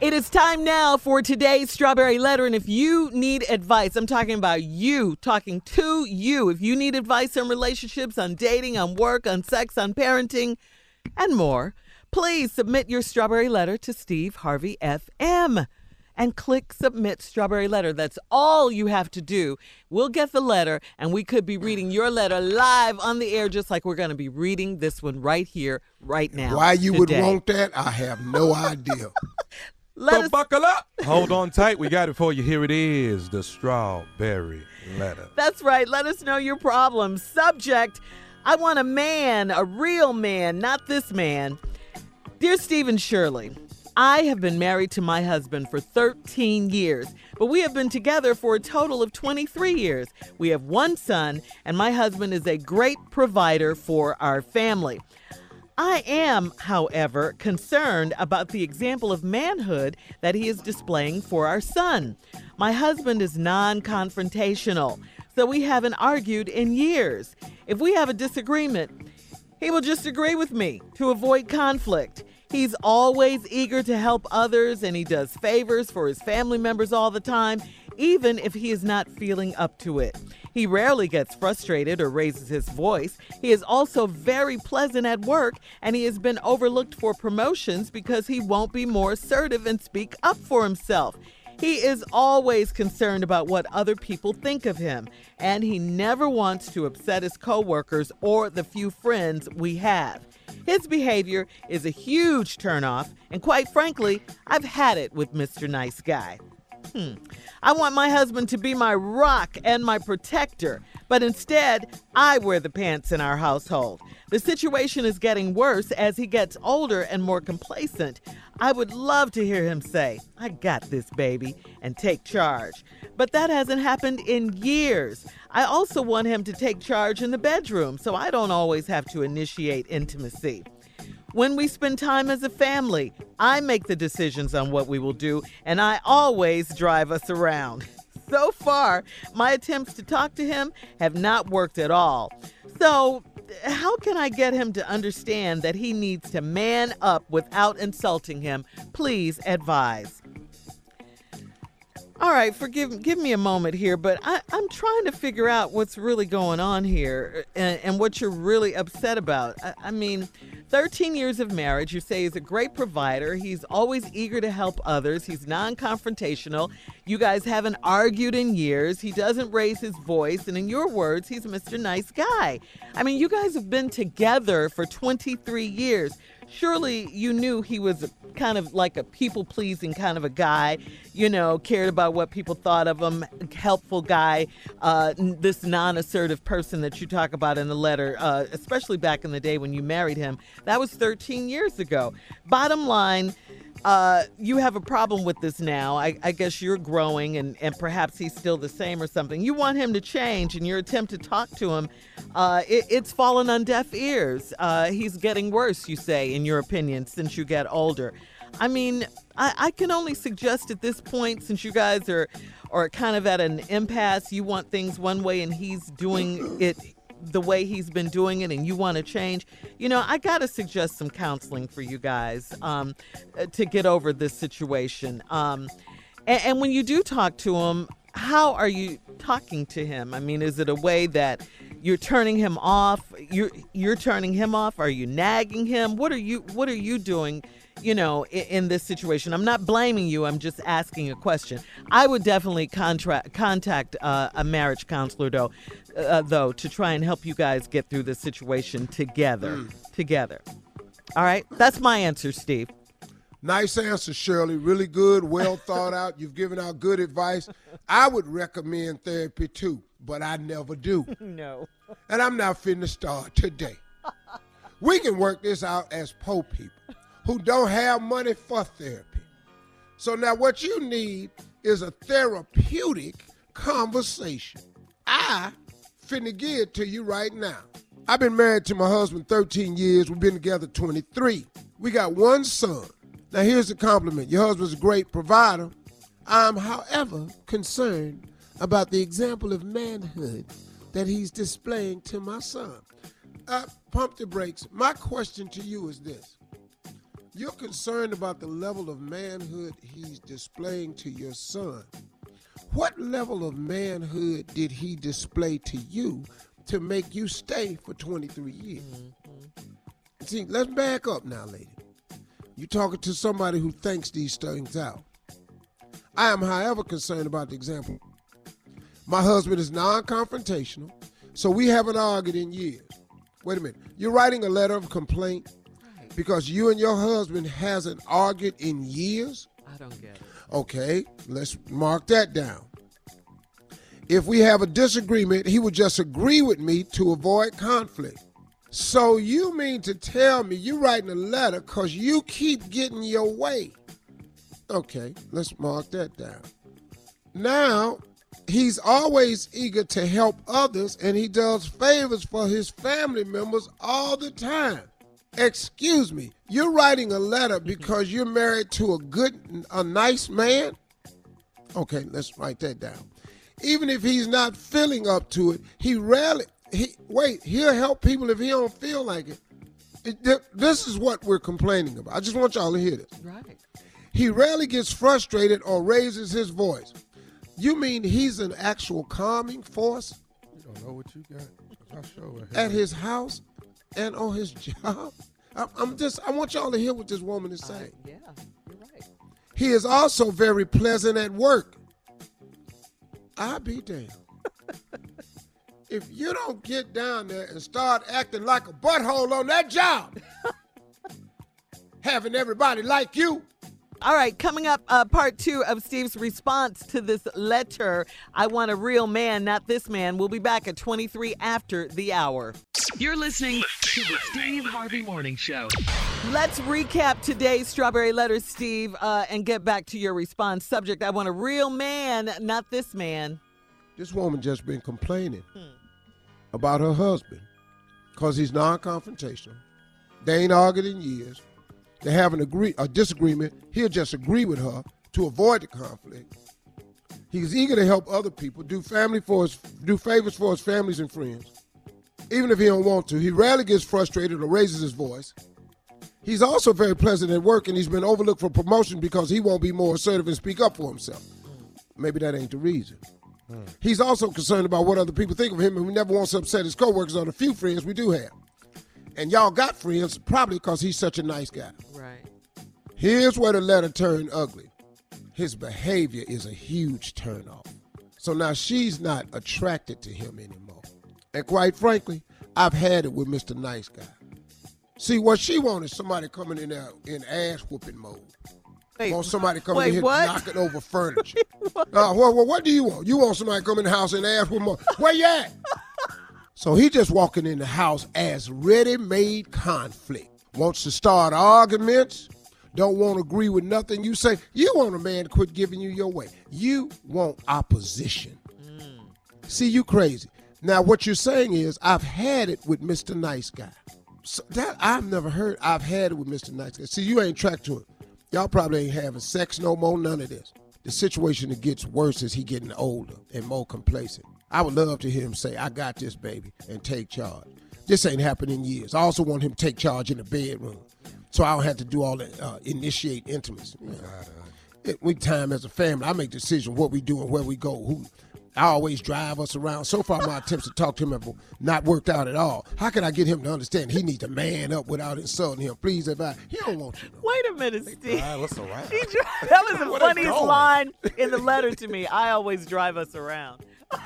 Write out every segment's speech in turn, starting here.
It is time now for today's Strawberry Letter. And if you need advice, I'm talking about you, talking to you. If you need advice on relationships, on dating, on work, on sex, on parenting, and more, please submit your Strawberry Letter to Steve Harvey FM and click submit strawberry letter. That's all you have to do. We'll get the letter and we could be reading your letter live on the air, just like we're going to be reading this one right here, right now. Why you today. would want that, I have no idea. Let so us, buckle up. Hold on tight. We got it for you. Here it is the strawberry letter. that's right. Let us know your problem. Subject I want a man, a real man, not this man. Dear Steve and Shirley, I have been married to my husband for 13 years, but we have been together for a total of 23 years. We have one son, and my husband is a great provider for our family. I am, however, concerned about the example of manhood that he is displaying for our son. My husband is non confrontational, so we haven't argued in years. If we have a disagreement, he will just agree with me to avoid conflict. He's always eager to help others and he does favors for his family members all the time, even if he is not feeling up to it. He rarely gets frustrated or raises his voice. He is also very pleasant at work and he has been overlooked for promotions because he won't be more assertive and speak up for himself. He is always concerned about what other people think of him, and he never wants to upset his coworkers or the few friends we have. His behavior is a huge turnoff, and quite frankly, I've had it with Mr. Nice Guy. Hmm. I want my husband to be my rock and my protector, but instead, I wear the pants in our household. The situation is getting worse as he gets older and more complacent. I would love to hear him say, I got this, baby, and take charge. But that hasn't happened in years. I also want him to take charge in the bedroom so I don't always have to initiate intimacy. When we spend time as a family, I make the decisions on what we will do, and I always drive us around. So far, my attempts to talk to him have not worked at all. So, how can I get him to understand that he needs to man up without insulting him? Please advise. All right, forgive give me a moment here, but I, I'm trying to figure out what's really going on here and, and what you're really upset about. I, I mean, 13 years of marriage, you say he's a great provider. He's always eager to help others. He's non confrontational. You guys haven't argued in years. He doesn't raise his voice. And in your words, he's a Mr. Nice Guy. I mean, you guys have been together for 23 years. Surely you knew he was kind of like a people pleasing kind of a guy, you know, cared about what people thought of him, helpful guy, uh, this non assertive person that you talk about in the letter, uh, especially back in the day when you married him. That was 13 years ago. Bottom line, uh, you have a problem with this now. I, I guess you're growing and, and perhaps he's still the same or something. You want him to change, and your attempt to talk to him, uh, it, it's fallen on deaf ears. Uh, he's getting worse, you say, in your opinion, since you get older. I mean, I, I can only suggest at this point, since you guys are, are kind of at an impasse, you want things one way and he's doing it the way he's been doing it and you want to change, you know, I got to suggest some counseling for you guys um, to get over this situation. Um, and, and when you do talk to him, how are you talking to him? I mean, is it a way that you're turning him off? You're you're turning him off? Are you nagging him? What are you What are you doing? You know, in, in this situation, I'm not blaming you. I'm just asking a question. I would definitely contract contact uh, a marriage counselor, though, uh, though, to try and help you guys get through this situation together. Together. All right, that's my answer, Steve. Nice answer, Shirley. Really good, well thought out. You've given out good advice. I would recommend therapy too, but I never do. No. And I'm not finna start today. We can work this out as poor people who don't have money for therapy. So now what you need is a therapeutic conversation. I finna give to you right now. I've been married to my husband 13 years. We've been together 23. We got one son. Now here's the compliment. Your husband's a great provider. I'm, however, concerned about the example of manhood that he's displaying to my son. Uh, pump the brakes. My question to you is this. You're concerned about the level of manhood he's displaying to your son. What level of manhood did he display to you to make you stay for 23 years? Mm-hmm. See, let's back up now, lady. You're talking to somebody who thinks these things out. I am, however, concerned about the example. My husband is non confrontational, so we haven't argued in years. Wait a minute. You're writing a letter of complaint because you and your husband hasn't argued in years? I don't get it. Okay, let's mark that down. If we have a disagreement, he would just agree with me to avoid conflict. So you mean to tell me you're writing a letter because you keep getting your way? Okay, let's mark that down. Now, he's always eager to help others and he does favors for his family members all the time. Excuse me, you're writing a letter mm-hmm. because you're married to a good, a nice man? Okay, let's write that down. Even if he's not feeling up to it, he rarely, he, wait, he'll help people if he don't feel like it. it. This is what we're complaining about. I just want y'all to hear this. Right. He rarely gets frustrated or raises his voice. You mean he's an actual calming force You don't know what you got. 'Cause I sure at his house and on his job? I- I'm just, I want y'all to hear what this woman is uh, saying. Yeah, you're right. He is also very pleasant at work. I be damned. if you don't get down there and start acting like a butthole on that job, having everybody like you, All right, coming up, uh, part two of Steve's response to this letter. I want a real man, not this man. We'll be back at 23 after the hour. You're listening to the Steve Harvey Morning Show. Let's recap today's Strawberry Letter, Steve, uh, and get back to your response. Subject I want a real man, not this man. this woman just been complaining about her husband because he's non-confrontational. They ain't argued in years. They have an agree a disagreement. He'll just agree with her to avoid the conflict. He's eager to help other people, do family for his, do favors for his families and friends. Even if he don't want to, he rarely gets frustrated or raises his voice. He's also very pleasant at work, and he's been overlooked for promotion because he won't be more assertive and speak up for himself. Maybe that ain't the reason. Hmm. He's also concerned about what other people think of him, and he never wants to upset his coworkers or the few friends we do have. And y'all got friends probably because he's such a nice guy. Right. Here's where the letter turned ugly. His behavior is a huge turnoff. So now she's not attracted to him anymore. And quite frankly, I've had it with Mr. Nice Guy. See, what she wants is somebody coming in there in ass whooping mode. Wait, Want somebody coming wait, in here what? knocking over furniture. uh, what, what, what do you want? You want somebody coming in the house and ask whooping mode. Where you at? so he just walking in the house as ready-made conflict. Wants to start arguments. Don't want to agree with nothing you say. You want a man to quit giving you your way. You want opposition. See, you crazy. Now, what you're saying is, I've had it with Mr. Nice Guy. So that I've never heard. I've had it with Mr. Nice Guy. See, you ain't tracked to it. Y'all probably ain't having sex no more. None of this. The situation that gets worse as he getting older and more complacent. I would love to hear him say, "I got this, baby," and take charge. This ain't happened in years. I also want him to take charge in the bedroom, so I don't have to do all that uh, initiate intimacy. It, we time as a family. I make decisions what we do and where we go. Who I always drive us around. So far, my attempts to talk to him have not worked out at all. How can I get him to understand he needs to man up without insulting him? Please, if I he don't want you. To. Wait a minute, Steve. Drive us around. He dri- that was the funniest line in the letter to me. I always drive us around.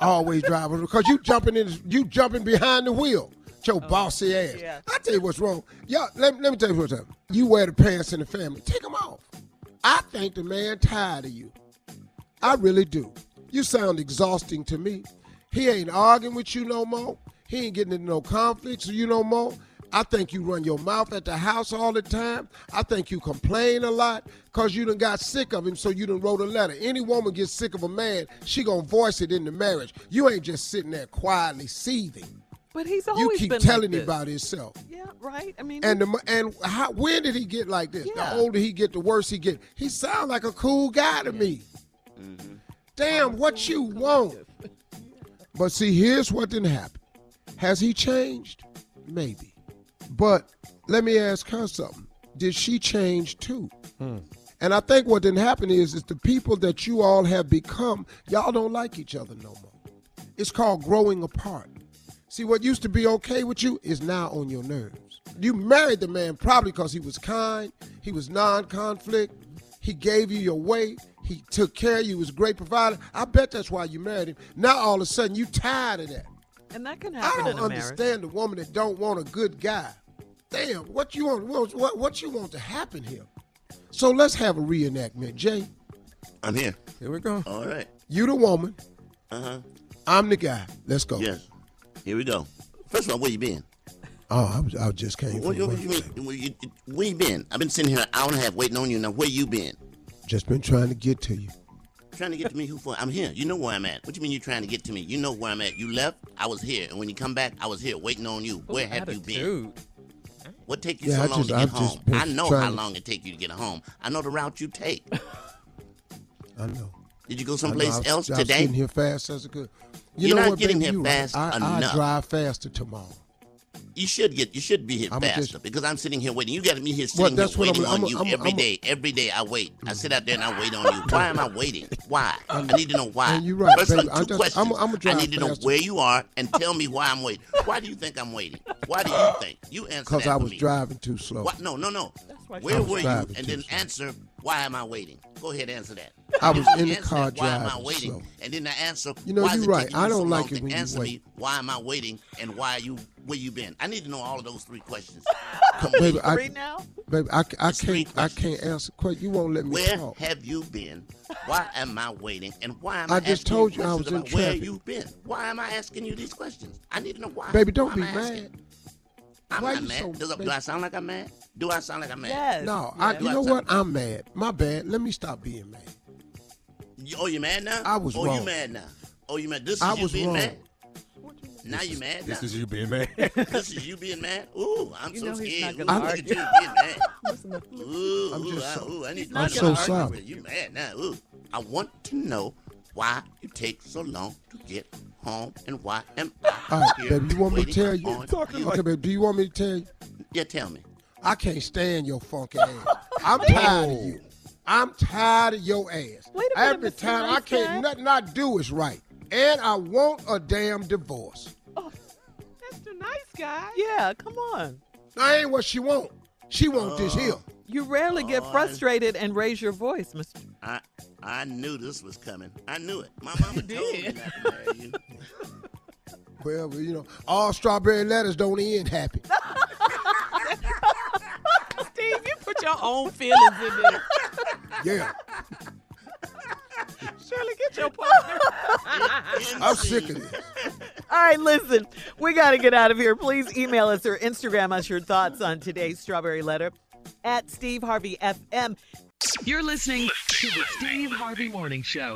always driving because you jumping in, you jumping behind the wheel. Your oh, bossy ass. yeah. I tell you what's wrong. Y'all, let, let me tell you what's up. You wear the pants in the family. Take them off. I think the man tired of you. I really do. You sound exhausting to me. He ain't arguing with you no more. He ain't getting into no conflicts with you no more. I think you run your mouth at the house all the time. I think you complain a lot because you done got sick of him, so you done wrote a letter. Any woman gets sick of a man, she gonna voice it in the marriage. You ain't just sitting there quietly seething. But he's always You keep been telling like me this. about himself. Yeah, right. I mean, And the and how, when did he get like this? Yeah. The older he get, the worse he get. He sound like a cool guy to me. Mm-hmm. Damn, what you want? But see, here's what didn't happen. Has he changed? Maybe. But let me ask her something. did she change too? And I think what didn't happen is, is the people that you all have become, y'all don't like each other no more. It's called growing apart. See, what used to be okay with you is now on your nerves. You married the man probably because he was kind, he was non-conflict, he gave you your way, he took care of you, was a great provider. I bet that's why you married him. Now all of a sudden you tired of that. And that can happen. I don't in a marriage. understand the woman that don't want a good guy. Damn, what you want? What, what, what you want to happen here? So let's have a reenactment. Jay, I'm here. Here we go. All right. you the woman, Uh huh. I'm the guy. Let's go. Yes. Here we go. First of all, where you been? Oh, I, was, I just came Where, from where, work. where, you, where you been? I've been sitting here an hour and a half waiting on you. Now, where you been? Just been trying to get to you. Trying to get to me? Who for? I'm here. You know where I'm at. What do you mean you're trying to get to me? You know where I'm at. You left. I was here, and when you come back, I was here waiting on you. Where have you been? Attitude. What take you Yeah, so I long just- to get I've home? I know trying how to- long it take you to get home. I know the route you take. I know. Did you go I know. someplace I was, else I was today? getting here fast as a good. You You're know not what, getting baby, here you right. fast I, enough. I drive faster tomorrow. You should get. You should be here I'ma faster just- because I'm sitting here waiting. You got me here Well, sitting that's here what I'm- waiting on I'm- you I'm- every I'm- day. Every day I wait. I sit out there and I wait on you. Why am I waiting? Why? I need to know why. And you're right, First baby. one, I two just- questions. I'm- I'ma I need to know faster. where you are and tell me why I'm waiting. Why do you think I'm waiting? Why do you think? You answer Because that I for was me. driving too slow. Why, no, no, no. why Where I was were you? And then slow. answer why am I waiting? Go ahead, answer that. I was in the car that, why am I driving waiting? slow. And then the answer. You know, why you're is it right. I don't like it when you answer wait. me. Why am I waiting? And why are you where you been? I need to know all of those three questions. Come Baby, with. I, now? baby, I, I can't, I questions. can't answer. Question. You won't let me Where talk. have you been? Why am I waiting? And why am I I, just asking told you you I questions was in about where traffic. you've been? Why am I asking you these questions? I need to know why. Baby, don't Why be am I asking? mad. I'm Why not mad. so- Does, do? I sound like I'm mad? Do I sound like I'm mad? Yes. No, I, yes. you know what? I'm mad. My bad. Let me stop being mad. You- Oh, you mad now? I was oh, you mad now? Oh, you mad? This is I you was being wrong. mad? Now you mad This now? is you being mad. this is you being mad? Ooh, I'm You so know he's not scared. gonna Ooh, look at you being mad. Ooh, I'm ooh, just I, so- ooh, I need to not know gonna the argue sorry. You mad now? Ooh, I want to know why you take so long to get home and why am I All right, here baby, you want me to tell you? on Okay, baby, do you want me to tell you? Yeah, tell me. I can't stand your funky ass. I'm tired of you. I'm tired of your ass. Wait a minute, Every Mr. time I can't, Guy. nothing I do is right. And I want a damn divorce. Oh, that's Mr. Nice Guy. Yeah, come on. That ain't what she want. She want this here. Oh. You rarely get oh, frustrated and raise your voice, Mr. I I knew this was coming. I knew it. My mama told me not to marry you. Well, you know, all strawberry letters don't end happy. Steve, you put your own feelings in there. Yeah, Shirley, get your partner. I'm sick of it. All right, listen, we got to get out of here. Please email us or Instagram us your thoughts on today's Strawberry Letter at Steve Harvey FM. You're listening to the Steve Harvey Morning Show.